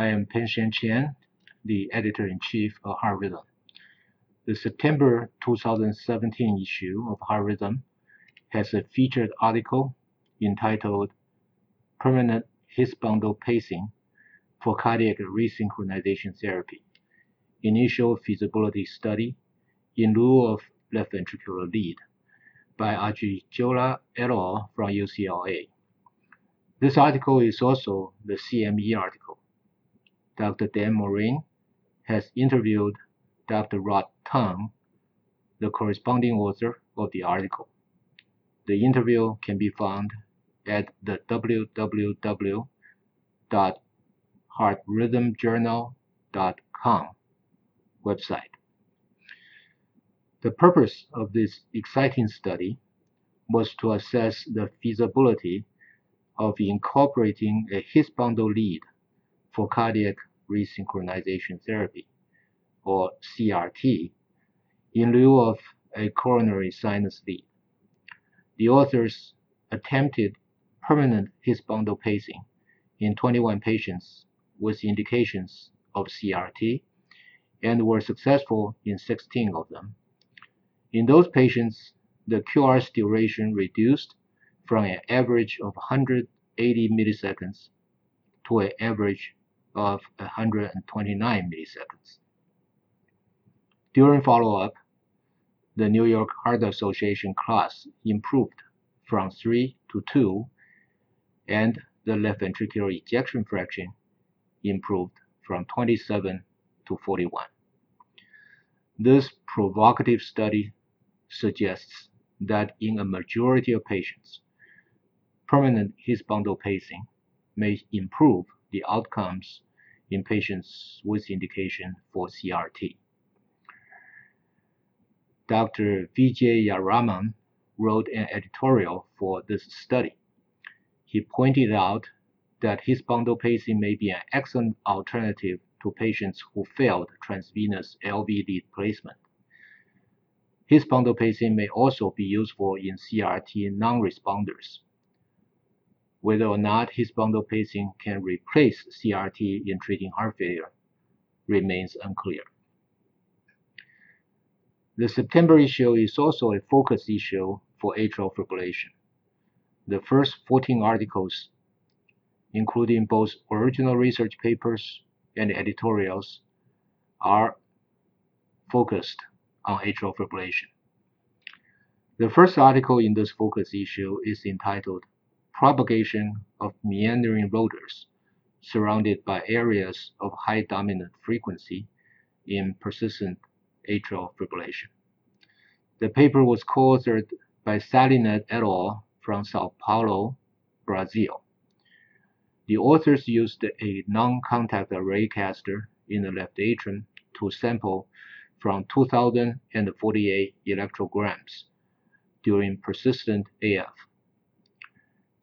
I am Peng-Sheng Chen, the editor-in-chief of Heart Rhythm. The September 2017 issue of Heart Rhythm has a featured article entitled Permanent His bundle Pacing for Cardiac Resynchronization Therapy, Initial Feasibility Study in lieu of left ventricular lead by Ajijola et al. from UCLA. This article is also the CME article. Dr. Dan Morin has interviewed Dr. Rod Tung, the corresponding author of the article. The interview can be found at the www.heartrhythmjournal.com website. The purpose of this exciting study was to assess the feasibility of incorporating a His bundle lead for cardiac resynchronization therapy, or CRT, in lieu of a coronary sinus lead. The authors attempted permanent His bundle pacing in 21 patients with indications of CRT and were successful in 16 of them. In those patients, the QRS duration reduced from an average of 180 milliseconds to an average of 129 milliseconds. During follow-up, the New York Heart Association class improved from 3 to 2, and the left ventricular ejection fraction improved from 27 to 41. This provocative study suggests that in a majority of patients, permanent His bundle pacing may improve the outcomes in patients with indication for CRT. Dr. Vijayaraman wrote an editorial for this study. He pointed out that His bundle pacing may be an excellent alternative to patients who failed transvenous LV lead placement. His bundle pacing may also be useful in CRT non-responders. Whether or not His bundle pacing can replace CRT in treating heart failure remains unclear. The September issue is also a focus issue for atrial fibrillation. The first 14 articles, including both original research papers and editorials, are focused on atrial fibrillation. The first article in this focus issue is entitled Propagation of Meandering Rotors Surrounded by Areas of High Dominant Frequency in Persistent Atrial Fibrillation. The paper was co-authored by Salinas et al. from Sao Paulo, Brazil. The authors used a non-contact array catheter in the left atrium to sample from 2048 electrograms during persistent AF.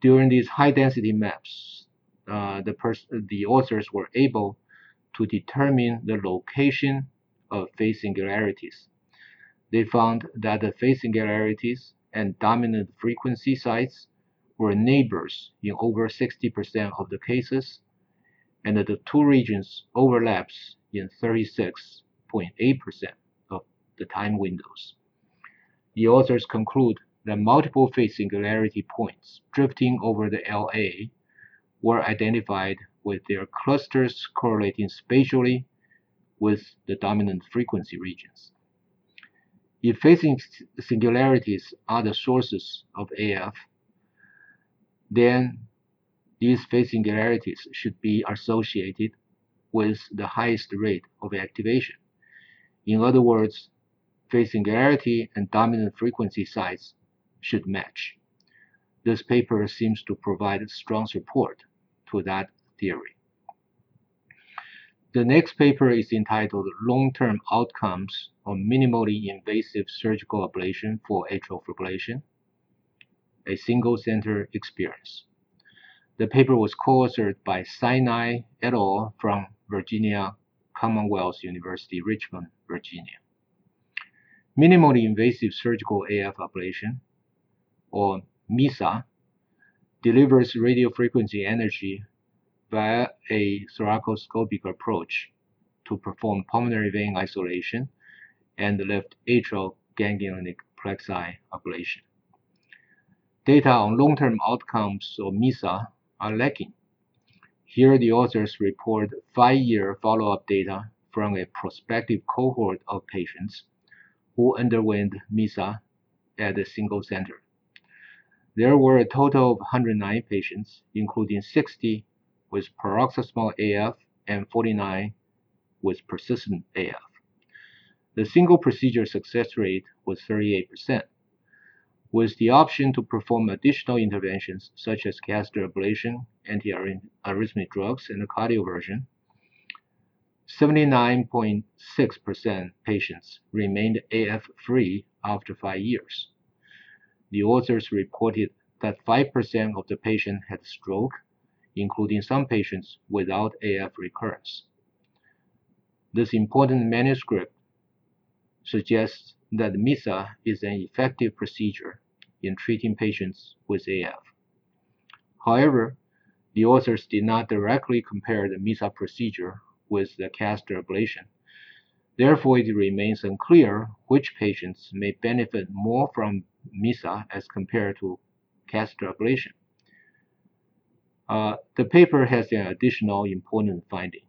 During these high-density maps, uh, the, the authors were able to determine the location of phase singularities. They found that the phase singularities and dominant frequency sites were neighbors in over 60% of the cases, and the two regions overlaps in 36 0.8% of the time windows. The authors conclude that multiple phase singularity points drifting over the LA were identified with their clusters correlating spatially with the dominant frequency regions. If phase singularities are the sources of AF, then these phase singularities should be associated with the highest rate of activation. In other words, phase singularity and dominant frequency sites should match. This paper seems to provide strong support to that theory. The next paper is entitled Long-Term Outcomes of Minimally Invasive Surgical Ablation for Atrial Fibrillation, a Single-Center Experience. The paper was co-authored by Sinai et al. from Virginia Commonwealth University, Richmond, Virginia. Minimally invasive surgical AF ablation, or MISA, delivers radiofrequency energy via a thoracoscopic approach to perform pulmonary vein isolation and left atrial ganglionic plexi ablation. Data on long-term outcomes of MISA are lacking. Here, the authors report five-year follow-up data from a prospective cohort of patients who underwent MISA at a single center. There were a total of 109 patients, including 60 with paroxysmal AF and 49 with persistent AF. The single procedure success rate was 38%. With the option to perform additional interventions such as catheter ablation, antiarrhythmic drugs, and cardioversion, 79.6% patients remained AF-free after five years. The authors reported that 5% of the patients had stroke, including some patients without AF recurrence. This important manuscript suggests that MISA is an effective procedure in treating patients with AF. However, the authors did not directly compare the MISA procedure with the catheter ablation. Therefore, it remains unclear which patients may benefit more from MISA as compared to catheter ablation. Uh, the paper has an additional important finding,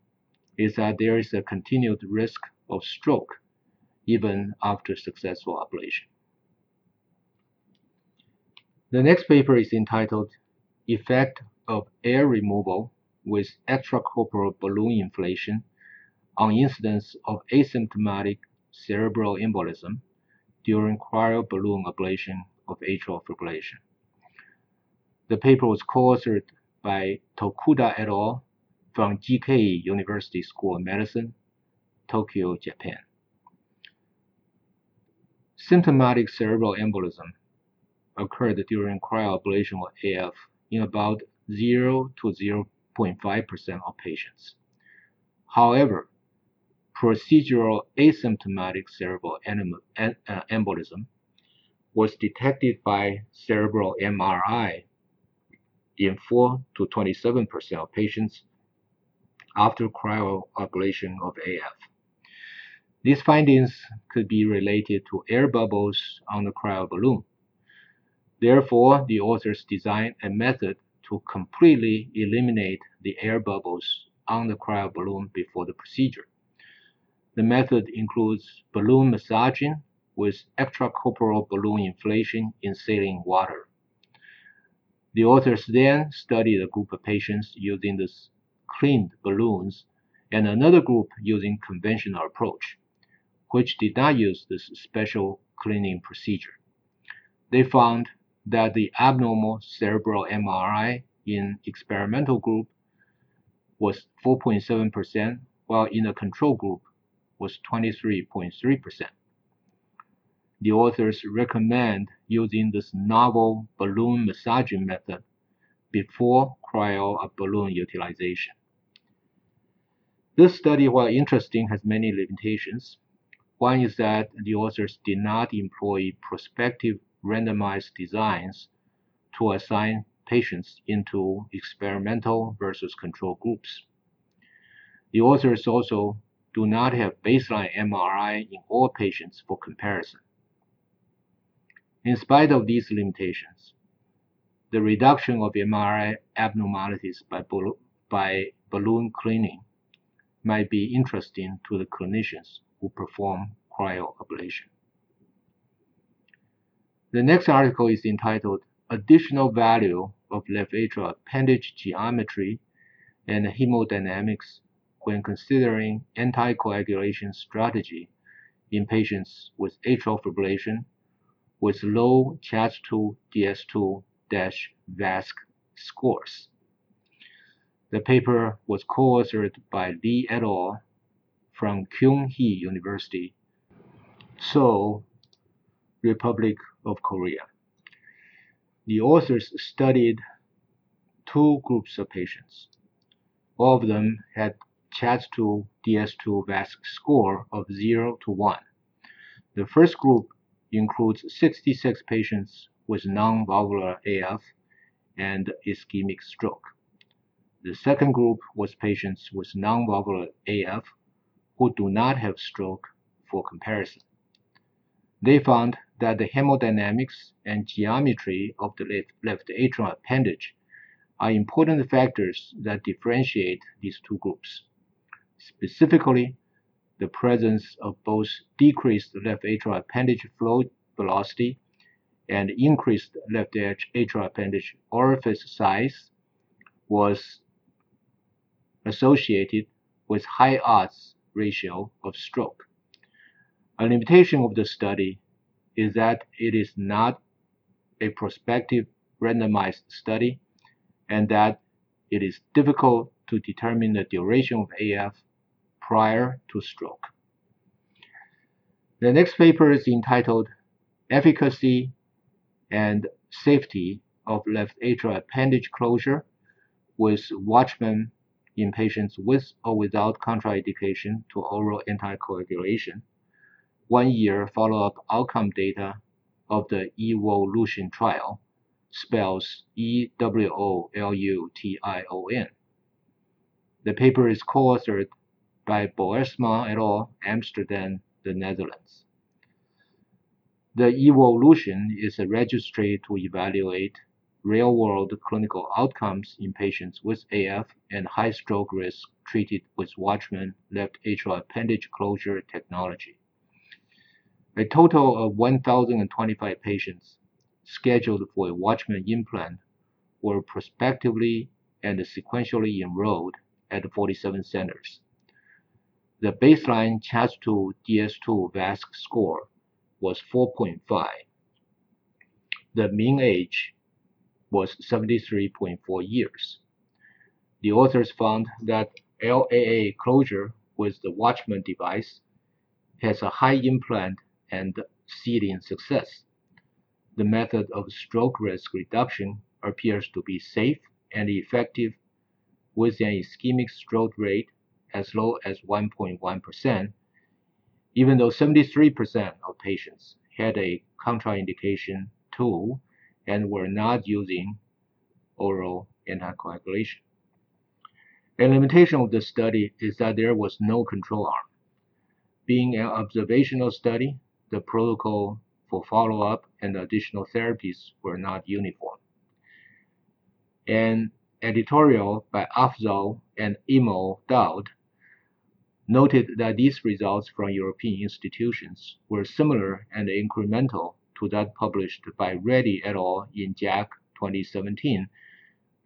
is that there is a continued risk of stroke even after successful ablation. The next paper is entitled Effect of Air Removal with Extracorporeal Balloon Inflation on Incidence of Asymptomatic Cerebral Embolism during cryo balloon Ablation of Atrial Fibrillation. The paper was co-authored by Tokuda et al. from Jikei University School of Medicine, Tokyo, Japan. Symptomatic cerebral embolism occurred during cryoablation of AF in about 0 to 0.5% of patients. However, procedural asymptomatic cerebral uh, embolism was detected by cerebral MRI in 4 to 27% of patients after cryoablation of AF. These findings could be related to air bubbles on the cryoballoon. Therefore, the authors designed a method to completely eliminate the air bubbles on the cryoballoon before the procedure. The method includes balloon massaging with extracorporeal balloon inflation in saline water. The authors then studied a group of patients using the cleaned balloons and another group using conventional approach which did not use this special cleaning procedure. They found that the abnormal cerebral MRI in experimental group was 4.7%, while in the control group was 23.3%. The authors recommend using this novel balloon massaging method before cryo balloon utilization. This study, while interesting, has many limitations. One is that the authors did not employ prospective randomized designs to assign patients into experimental versus control groups. The authors also do not have baseline MRI in all patients for comparison. In spite of these limitations, the reduction of MRI abnormalities by, by balloon cleaning might be interesting to the clinicians who perform cryoablation. The next article is entitled Additional Value of Left Atrial Appendage Geometry and Hemodynamics when Considering Anticoagulation Strategy in Patients with Atrial Fibrillation with Low CHA2 DS2-VASC scores. The paper was co-authored by Lee et al from Kyung-Hee University, Seoul, Republic of Korea. The authors studied two groups of patients. All of them had CHA2 DS2 VASC score of 0 to 1. The first group includes 66 patients with non-valvular AF and ischemic stroke. The second group was patients with non-valvular AF who do not have stroke for comparison. They found that the hemodynamics and geometry of the left, left atrial appendage are important factors that differentiate these two groups. Specifically, the presence of both decreased left atrial appendage flow velocity and increased left atrial appendage orifice size was associated with high odds ratio of stroke. A limitation of the study is that it is not a prospective randomized study and that it is difficult to determine the duration of AF prior to stroke. The next paper is entitled Efficacy and Safety of Left Atrial Appendage Closure with Watchman in patients with or without contraindication to oral anticoagulation, one year follow-up outcome data of the EWOLUTION trial, spells E-W-O-L-U-T-I-O-N. The paper is co-authored by Boersma et al., Amsterdam, the Netherlands. The EWOLUTION is a registry to evaluate real-world clinical outcomes in patients with AF and high stroke risk treated with Watchman left atrial appendage closure technology. A total of 1,025 patients scheduled for a Watchman implant were prospectively and sequentially enrolled at 47 centers. The baseline CHA2 DS2 VASC score was 4.5. The mean age was 73.4 years. The authors found that LAA closure with the Watchman device has a high implant and sealing success. The method of stroke risk reduction appears to be safe and effective with an ischemic stroke rate as low as 1.1%, even though 73% of patients had a contraindication to and were not using oral anticoagulation. A limitation of the study is that there was no control arm. Being an observational study, the protocol for follow-up and additional therapies were not uniform. An editorial by Afzal and Emile Daoud noted that these results from European institutions were similar and incremental to that published by Reddy et al. in JACC 2017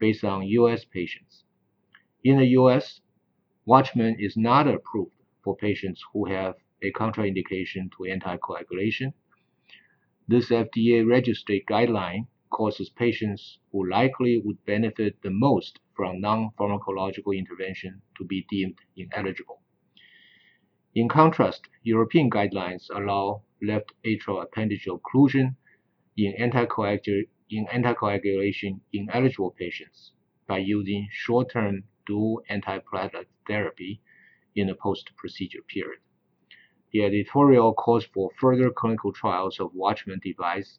based on US patients. In the US, Watchman is not approved for patients who have a contraindication to anticoagulation. This FDA registry guideline causes patients who likely would benefit the most from non-pharmacological intervention to be deemed ineligible. In contrast, European guidelines allow left atrial appendage occlusion in, anticoagul in anticoagulation ineligible patients by using short-term dual antiplatelet therapy in the post-procedure period. The editorial calls for further clinical trials of Watchman device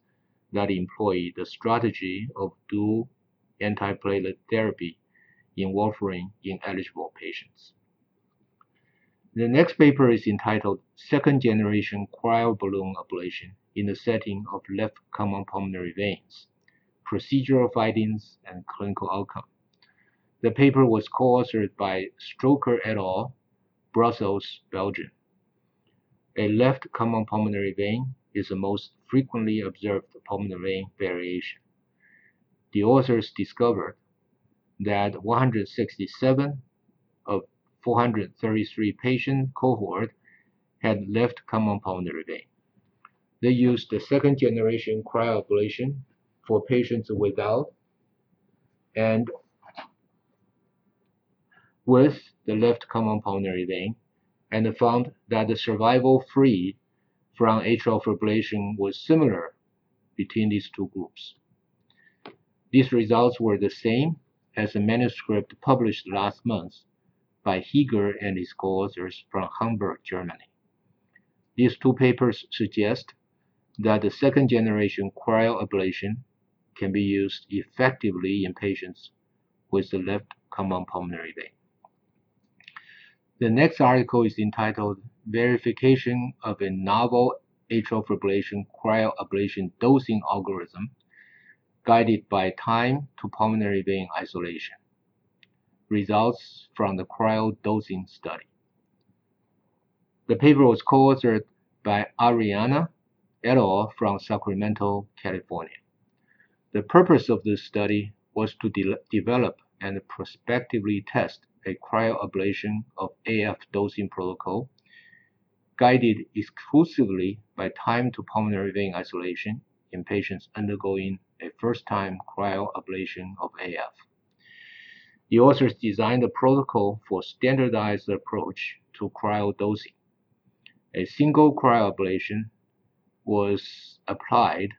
that employ the strategy of dual antiplatelet therapy in warfarin ineligible patients. The next paper is entitled Second Generation Cryoballoon Ablation in the Setting of Left Common Pulmonary Veins Procedural Findings and Clinical Outcome. The paper was co authored by Stroker et al., Brussels, Belgium. A left common pulmonary vein is the most frequently observed pulmonary vein variation. The authors discovered that 167 of 433 patient cohort had left common pulmonary vein. They used the second generation cryoablation for patients without and with the left common pulmonary vein and found that the survival free from atrial fibrillation was similar between these two groups. These results were the same as a manuscript published last month by Heeger and his co-authors from Hamburg, Germany. These two papers suggest that the second generation cryoablation can be used effectively in patients with the left common pulmonary vein. The next article is entitled Verification of a Novel Atrial Fibrillation Cryoablation Dosing Algorithm Guided by Time to Pulmonary Vein Isolation. Results from the cryo dosing study. The paper was co-authored by Aryana et al. from Sacramento, California. The purpose of this study was to de develop and prospectively test a cryoablation of AF dosing protocol guided exclusively by time to pulmonary vein isolation in patients undergoing a first-time cryoablation of AF. The authors designed a protocol for standardized approach to cryodosing. A single cryoablation was applied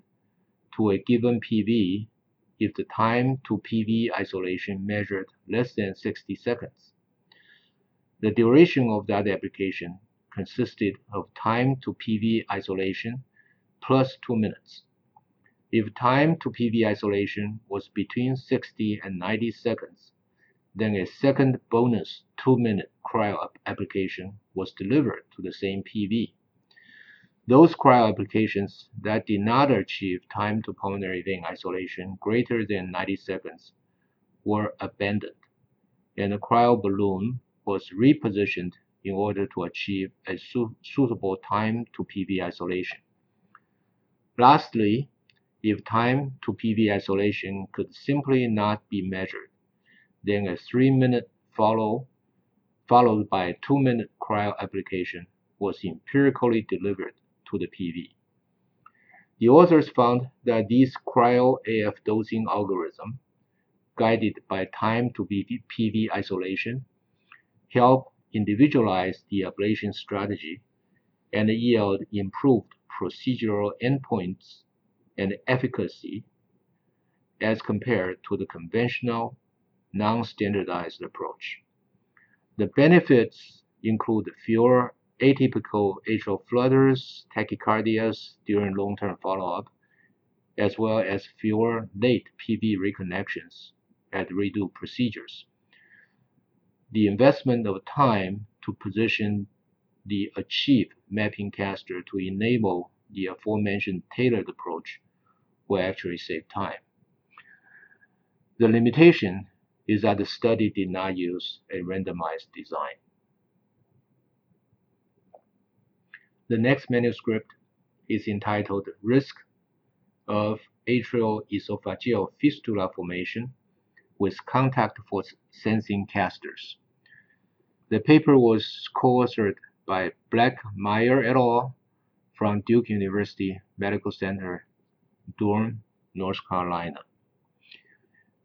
to a given PV if the time to PV isolation measured less than 60 seconds. The duration of that application consisted of time to PV isolation plus 2 minutes. If time to PV isolation was between 60 and 90 seconds, then a second bonus 2-minute cryo application was delivered to the same PV. Those cryo applications that did not achieve time to pulmonary vein isolation greater than 90 seconds were abandoned, and the cryo balloon was repositioned in order to achieve a su suitable time to PV isolation. Lastly, if time to PV isolation could simply not be measured, then a 3-minute follow, followed by a 2-minute cryo application was empirically delivered to the PV. The authors found that these cryo-AF dosing algorithm, guided by time to PV isolation, help individualize the ablation strategy and yield improved procedural endpoints and efficacy as compared to the conventional non-standardized approach. The benefits include fewer atypical atrial flutters, tachycardias during long-term follow-up, as well as fewer late PV reconnections at redo procedures. The investment of time to position the Achieve mapping catheter to enable the aforementioned tailored approach will actually save time. The limitation is that the study did not use a randomized design. The next manuscript is entitled Risk of Atrial Esophageal Fistula Formation with Contact Force Sensing Catheters. The paper was co-authored by Black-Maier et al. from Duke University Medical Center, Durham, North Carolina.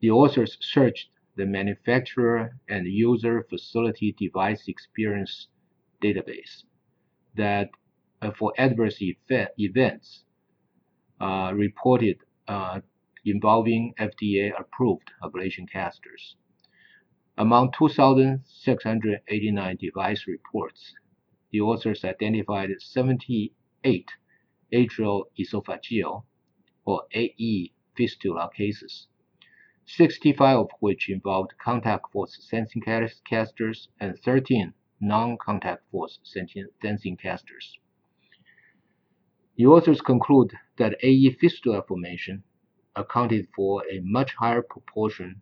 The authors searched the manufacturer and user facility device experience database that uh, for adverse events uh, reported uh, involving FDA-approved ablation catheters. Among 2,689 device reports, the authors identified 78 atrial esophageal or AE fistula cases, 65 of which involved contact force sensing catheters and 13 non-contact force sensing catheters. The authors conclude that AE fistula formation accounted for a much higher proportion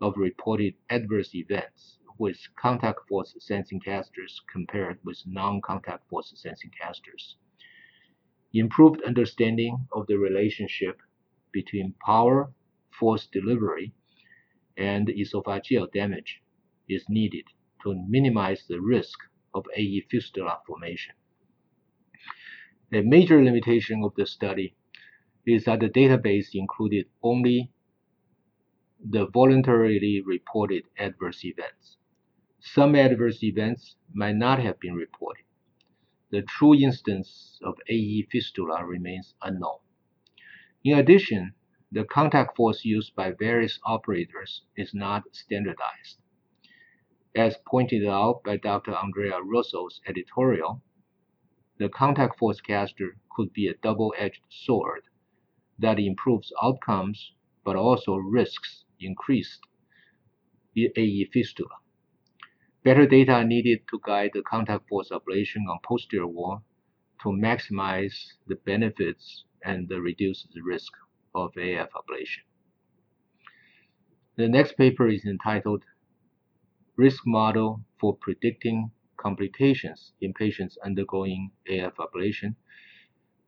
of reported adverse events with contact force sensing catheters compared with non-contact force sensing catheters. Improved understanding of the relationship between power, force delivery, and esophageal damage is needed to minimize the risk of AE fistula formation. A major limitation of the study is that the database included only the voluntarily reported adverse events. Some adverse events might not have been reported. The true instance of AE fistula remains unknown. In addition, the contact force used by various operators is not standardized. As pointed out by Dr. Andrea Russo's editorial, the contact force catheter could be a double-edged sword that improves outcomes but also risks increased AE fistula. Better data are needed to guide the contact force ablation on posterior wall to maximize the benefits and reduce the risk of AF ablation. The next paper is entitled Risk Model for Predicting Complications in Patients Undergoing AF Ablation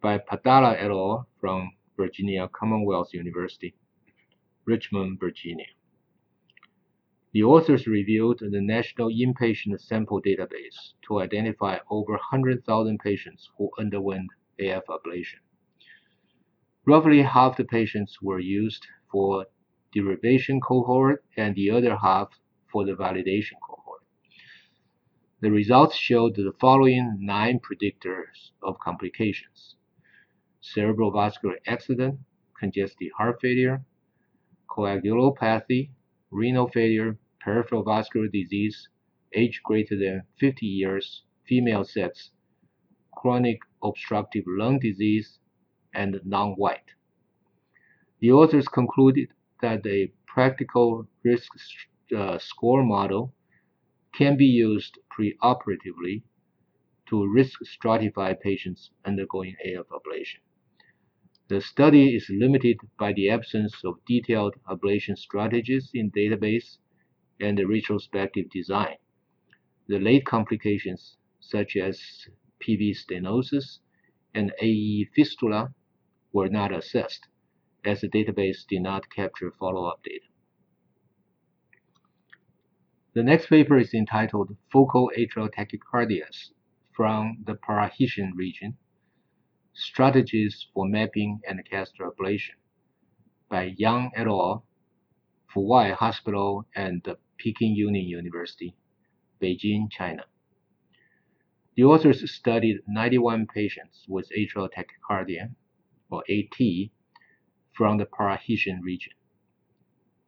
by Padala et al. from Virginia Commonwealth University, Richmond, Virginia. The authors reviewed the National Inpatient Sample Database to identify over 100,000 patients who underwent AF ablation. Roughly half the patients were used for derivation cohort and the other half for the validation cohort. The results showed the following nine predictors of complications. Cerebral vascular accident, congestive heart failure, coagulopathy, renal failure, peripheral vascular disease, age greater than 50 years, female sex, chronic obstructive lung disease, and non-white. The authors concluded that a practical risk uh, score model can be used preoperatively to risk stratify patients undergoing AF ablation. The study is limited by the absence of detailed ablation strategies in database and the retrospective design. The late complications, such as PV stenosis and AE fistula, were not assessed, as the database did not capture follow-up data. The next paper is entitled Focal Atrial Tachycardias from the Parahisian region, Strategies for Mapping and Catheter Ablation by Yang et al., Fuwai Hospital and the Peking Union University, Beijing, China. The authors studied 91 patients with atrial tachycardia, or AT, from the Parahisian region.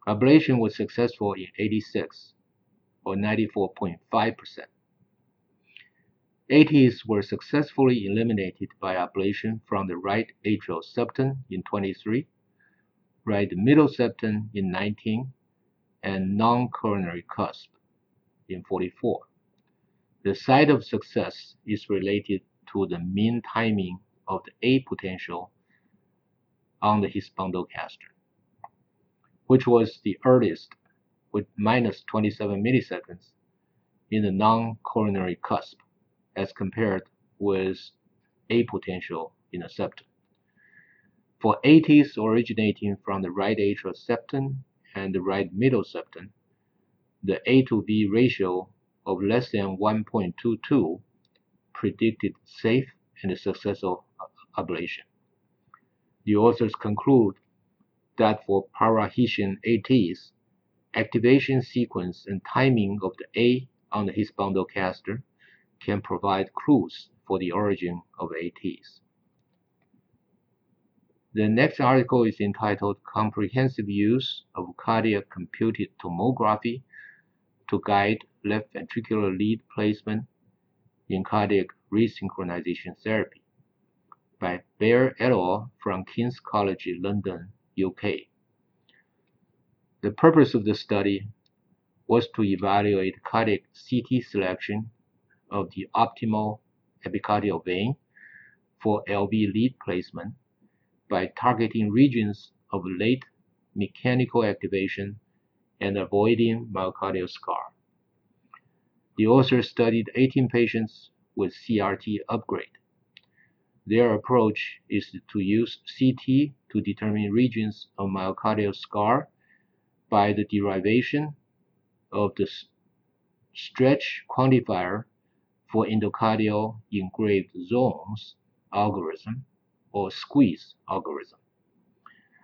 Ablation was successful in 86 or 94.5%. ATs were successfully eliminated by ablation from the right atrial septum in 23, right middle septum in 19, and non-coronary cusp in 44. The site of success is related to the mean timing of the A potential on the catheter, which was the earliest with minus 27 milliseconds in the non-coronary cusp as compared with A potential in the septum. For ATs originating from the right atrial septum and the right middle septum, the A to B ratio of less than 1.22 predicted safe and successful ablation. The authors conclude that for Parahisian ATs, activation sequence and timing of the A on the His-Bundle-Catheter can provide clues for the origin of ATs. The next article is entitled Comprehensive Use of Cardiac Computed Tomography to Guide Left Ventricular Lead Placement in Cardiac Resynchronization Therapy by Behar et al. from King's College London, UK. The purpose of the study was to evaluate cardiac CT selection of the optimal epicardial vein for LV lead placement by targeting regions of late mechanical activation and avoiding myocardial scar. The authors studied 18 patients with CRT upgrade. Their approach is to use CT to determine regions of myocardial scar by the derivation of the stretch quantifier for endocardial engraved zones algorithm or squeeze algorithm,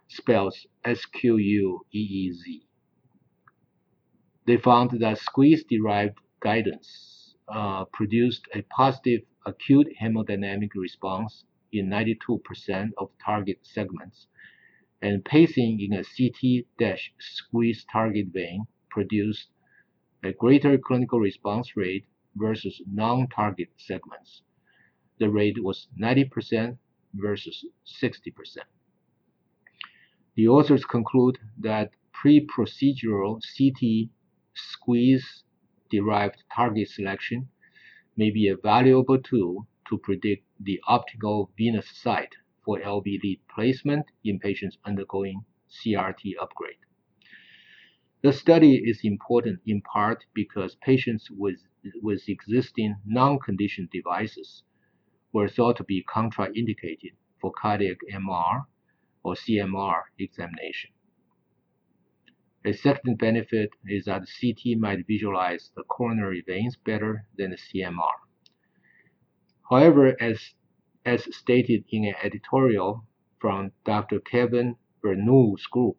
spells S-Q-U-E-E-Z. They found that squeeze-derived guidance uh, produced a positive acute hemodynamic response in 92% of target segments and pacing in a CT-squeeze target vein produced a greater clinical response rate versus non-target segments. The rate was 90% versus 60%. The authors conclude that pre-procedural CT squeeze-derived target selection may be a valuable tool to predict the optimal venous site for LV lead placement in patients undergoing CRT upgrade. The study is important in part because patients with, with existing non-conditioned devices were thought to be contraindicated for cardiac MR or CMR examination. A second benefit is that CT might visualize the coronary veins better than the CMR. However, as, as stated in an editorial from Dr. Kevin Vernooy's group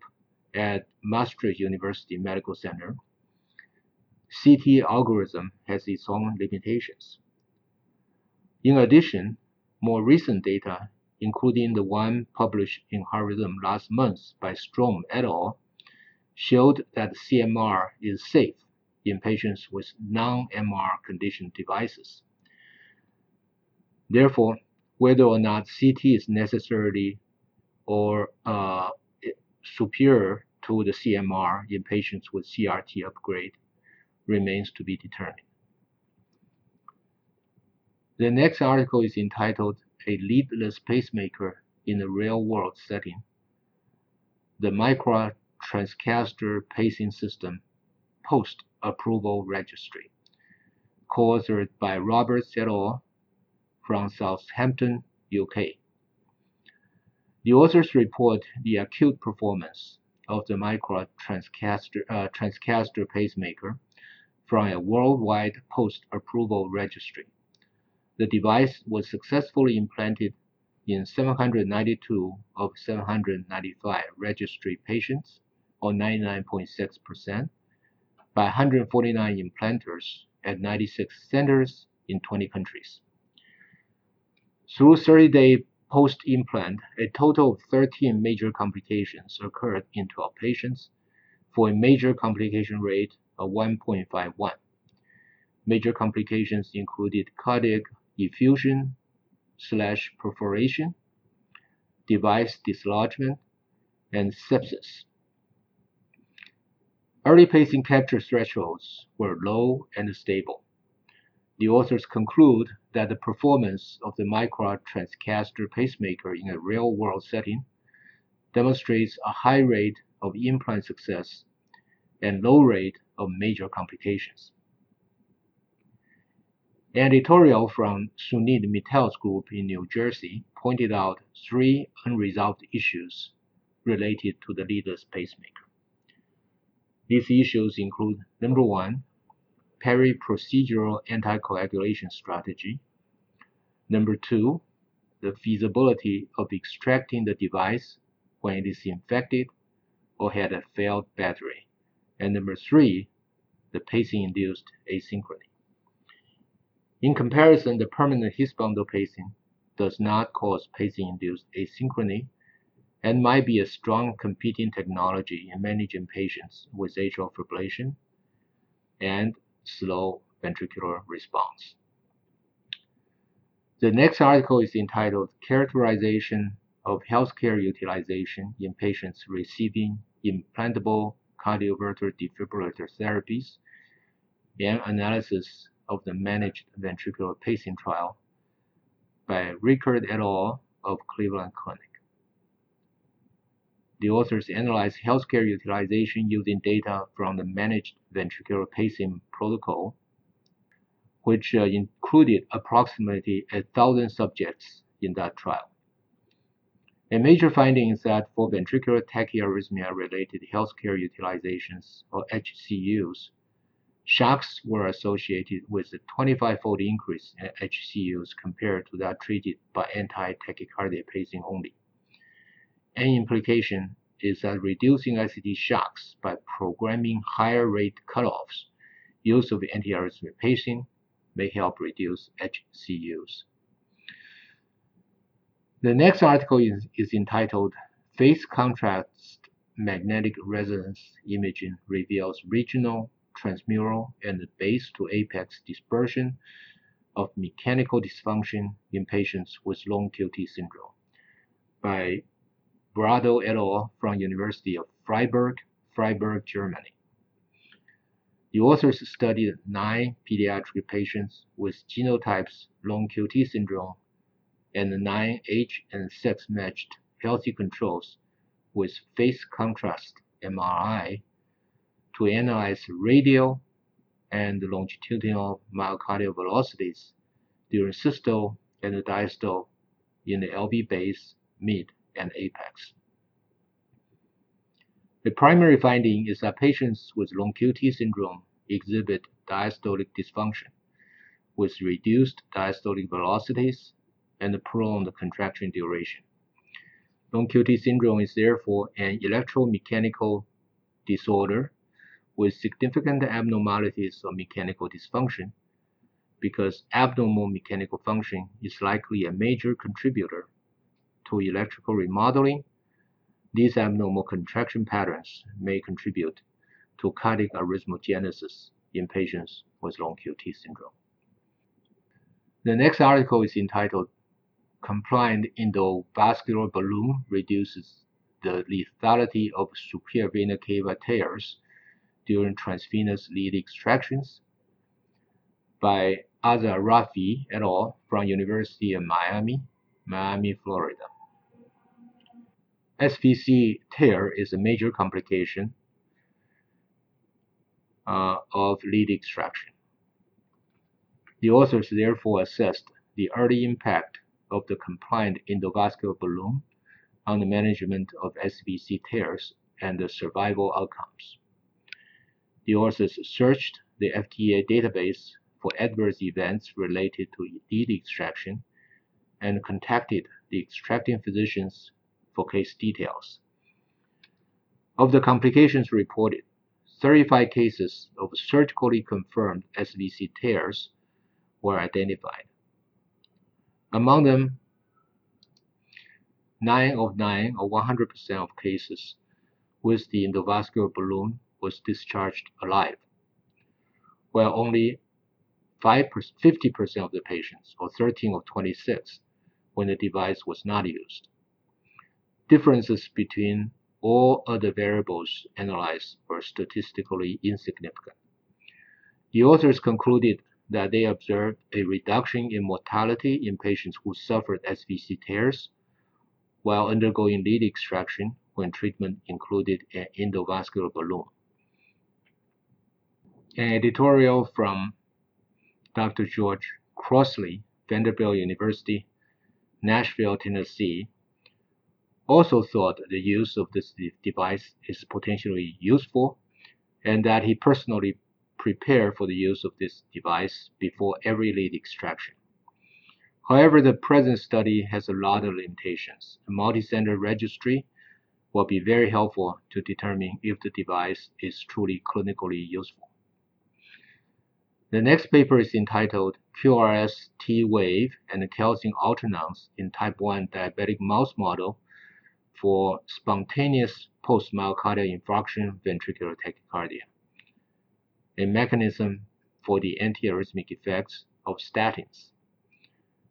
at Maastricht University Medical Center, CT algorithm has its own limitations. In addition, more recent data, including the one published in Harvard last month by Strom et al., showed that CMR is safe in patients with non-MR conditioned devices. Therefore, whether or not CT is necessarily or uh, superior to the CMR in patients with CRT upgrade remains to be determined. The next article is entitled A Leadless Pacemaker in a Real-World Setting. The Micra transcatheter pacing system post-approval registry, co-authored by Robert et al. from Southampton, UK. The authors report the acute performance of the Micra transcatheter, uh, transcatheter pacemaker from a worldwide post-approval registry. The device was successfully implanted in 792 of 795 registry patients or 99.6%, by 149 implanters at 96 centers in 20 countries. Through 30-day post-implant, a total of 13 major complications occurred in 12 patients for a major complication rate of 1.51. Major complications included cardiac effusion slash perforation, device dislodgement, and sepsis. Early pacing capture thresholds were low and stable. The authors conclude that the performance of the Micra transcatheter pacemaker in a real-world setting demonstrates a high rate of implant success and low rate of major complications. An editorial from Sunit Mittal's group in New Jersey pointed out three unresolved issues related to the leadless pacemaker. These issues include number one, peri-procedural anticoagulation strategy. Number two, the feasibility of extracting the device when it is infected or had a failed battery. And number three, the pacing-induced asynchrony. In comparison, the permanent His bundle pacing does not cause pacing-induced asynchrony and might be a strong competing technology in managing patients with atrial fibrillation and slow ventricular response. The next article is entitled Characterization of Healthcare Utilization in Patients Receiving Implantable Cardioverter Defibrillator Therapies and Analysis of the Managed Ventricular Pacing Trial by Rickard et al. of Cleveland Clinic. The authors analyzed healthcare utilization using data from the Managed Ventricular Pacing Protocol, which uh, included approximately a thousand subjects in that trial. A major finding is that for ventricular tachyarrhythmia-related healthcare utilizations, or HCUs, shocks were associated with a 25-fold increase in HCUs compared to that treated by anti-tachycardia pacing only. An implication is that reducing ICD shocks by programming higher rate cutoffs, use of antiarrhythmic pacing may help reduce HCUs. The next article is, is entitled Phase Contrast Magnetic Resonance Imaging Reveals Regional, Transmural, and Base to Apex Dispersion of Mechanical Dysfunction in Patients with Long QT Syndrome by Brado et al. from University of Freiburg, Freiburg, Germany. The authors studied nine pediatric patients with genotypes long QT syndrome and nine age and sex matched healthy controls with phase contrast MRI to analyze radial and longitudinal myocardial velocities during systole and diastole in the LV base, mid, and apex. The primary finding is that patients with long QT syndrome exhibit diastolic dysfunction with reduced diastolic velocities and prolonged contraction duration. Long QT syndrome is therefore an electromechanical disorder with significant abnormalities of mechanical dysfunction because abnormal mechanical function is likely a major contributor to electrical remodeling these abnormal contraction patterns may contribute to cardiac arrhythmogenesis in patients with long QT syndrome. The next article is entitled Compliant Endovascular Balloon Reduces the Lethality of Superior Vena Cava Tears During Transvenous Lead Extractions by Azarrafiy et al. from University of Miami, Miami, Florida. SVC tear is a major complication uh, of lead extraction. The authors therefore assessed the early impact of the compliant endovascular balloon on the management of SVC tears and the survival outcomes. The authors searched the FDA database for adverse events related to lead extraction and contacted the extracting physicians for case details. Of the complications reported, 35 cases of surgically confirmed SVC tears were identified. Among them, 9 of 9 or 100% of cases with the endovascular balloon was discharged alive, while only 5 50% of the patients, or 13 of 26, when the device was not used differences between all other variables analyzed were statistically insignificant. The authors concluded that they observed a reduction in mortality in patients who suffered SVC tears while undergoing lead extraction when treatment included an endovascular balloon. An editorial from Dr. George Crossley, Vanderbilt University, Nashville, Tennessee, also thought the use of this device is potentially useful and that he personally prepared for the use of this device before every lead extraction. However, the present study has a lot of limitations. A multi-center registry will be very helpful to determine if the device is truly clinically useful. The next paper is entitled QRS T wave and calcium alternans in type 1 diabetic mouse model for spontaneous post-myocardial infarction ventricular tachycardia, a mechanism for the antiarrhythmic effects of statins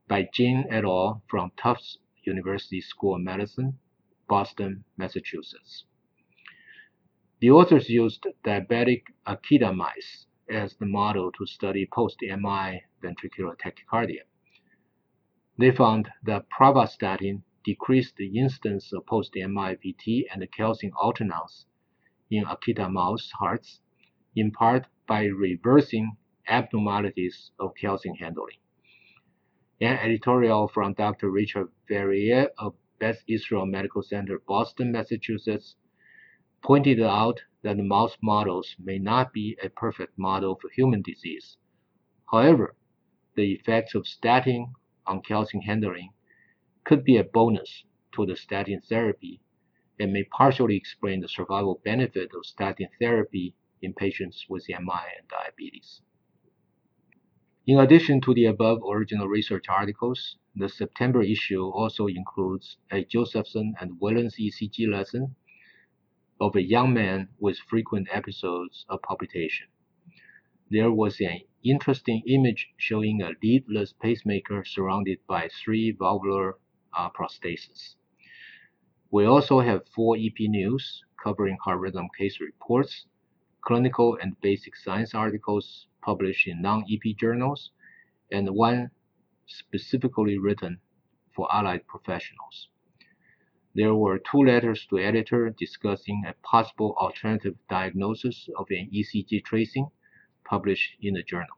by Jin et al. from Tufts University School of Medicine, Boston, Massachusetts. The authors used diabetic Akita mice as the model to study post-MI ventricular tachycardia. They found that pravastatin decreased the incidence of post-MIVT and calcium alternans in Akita mouse hearts, in part by reversing abnormalities of calcium handling. An editorial from Dr. Richard Verrier of Beth Israel Medical Center, Boston, Massachusetts, pointed out that mouse models may not be a perfect model for human disease. However, the effects of statin on calcium handling could be a bonus to the statin therapy and may partially explain the survival benefit of statin therapy in patients with MI and diabetes. In addition to the above original research articles, the September issue also includes a Josephson and Wellens ECG lesson of a young man with frequent episodes of palpitation. There was an interesting image showing a leadless pacemaker surrounded by three valvular uh. We also have four EP news covering heart rhythm case reports, clinical and basic science articles published in non-EP journals, and one specifically written for allied professionals. There were two letters to editor discussing a possible alternative diagnosis of an ECG tracing published in the journal.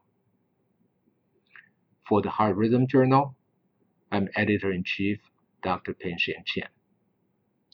For the Heart Rhythm Journal, I'm editor-in-chief Dr. Peng-Sheng Chen.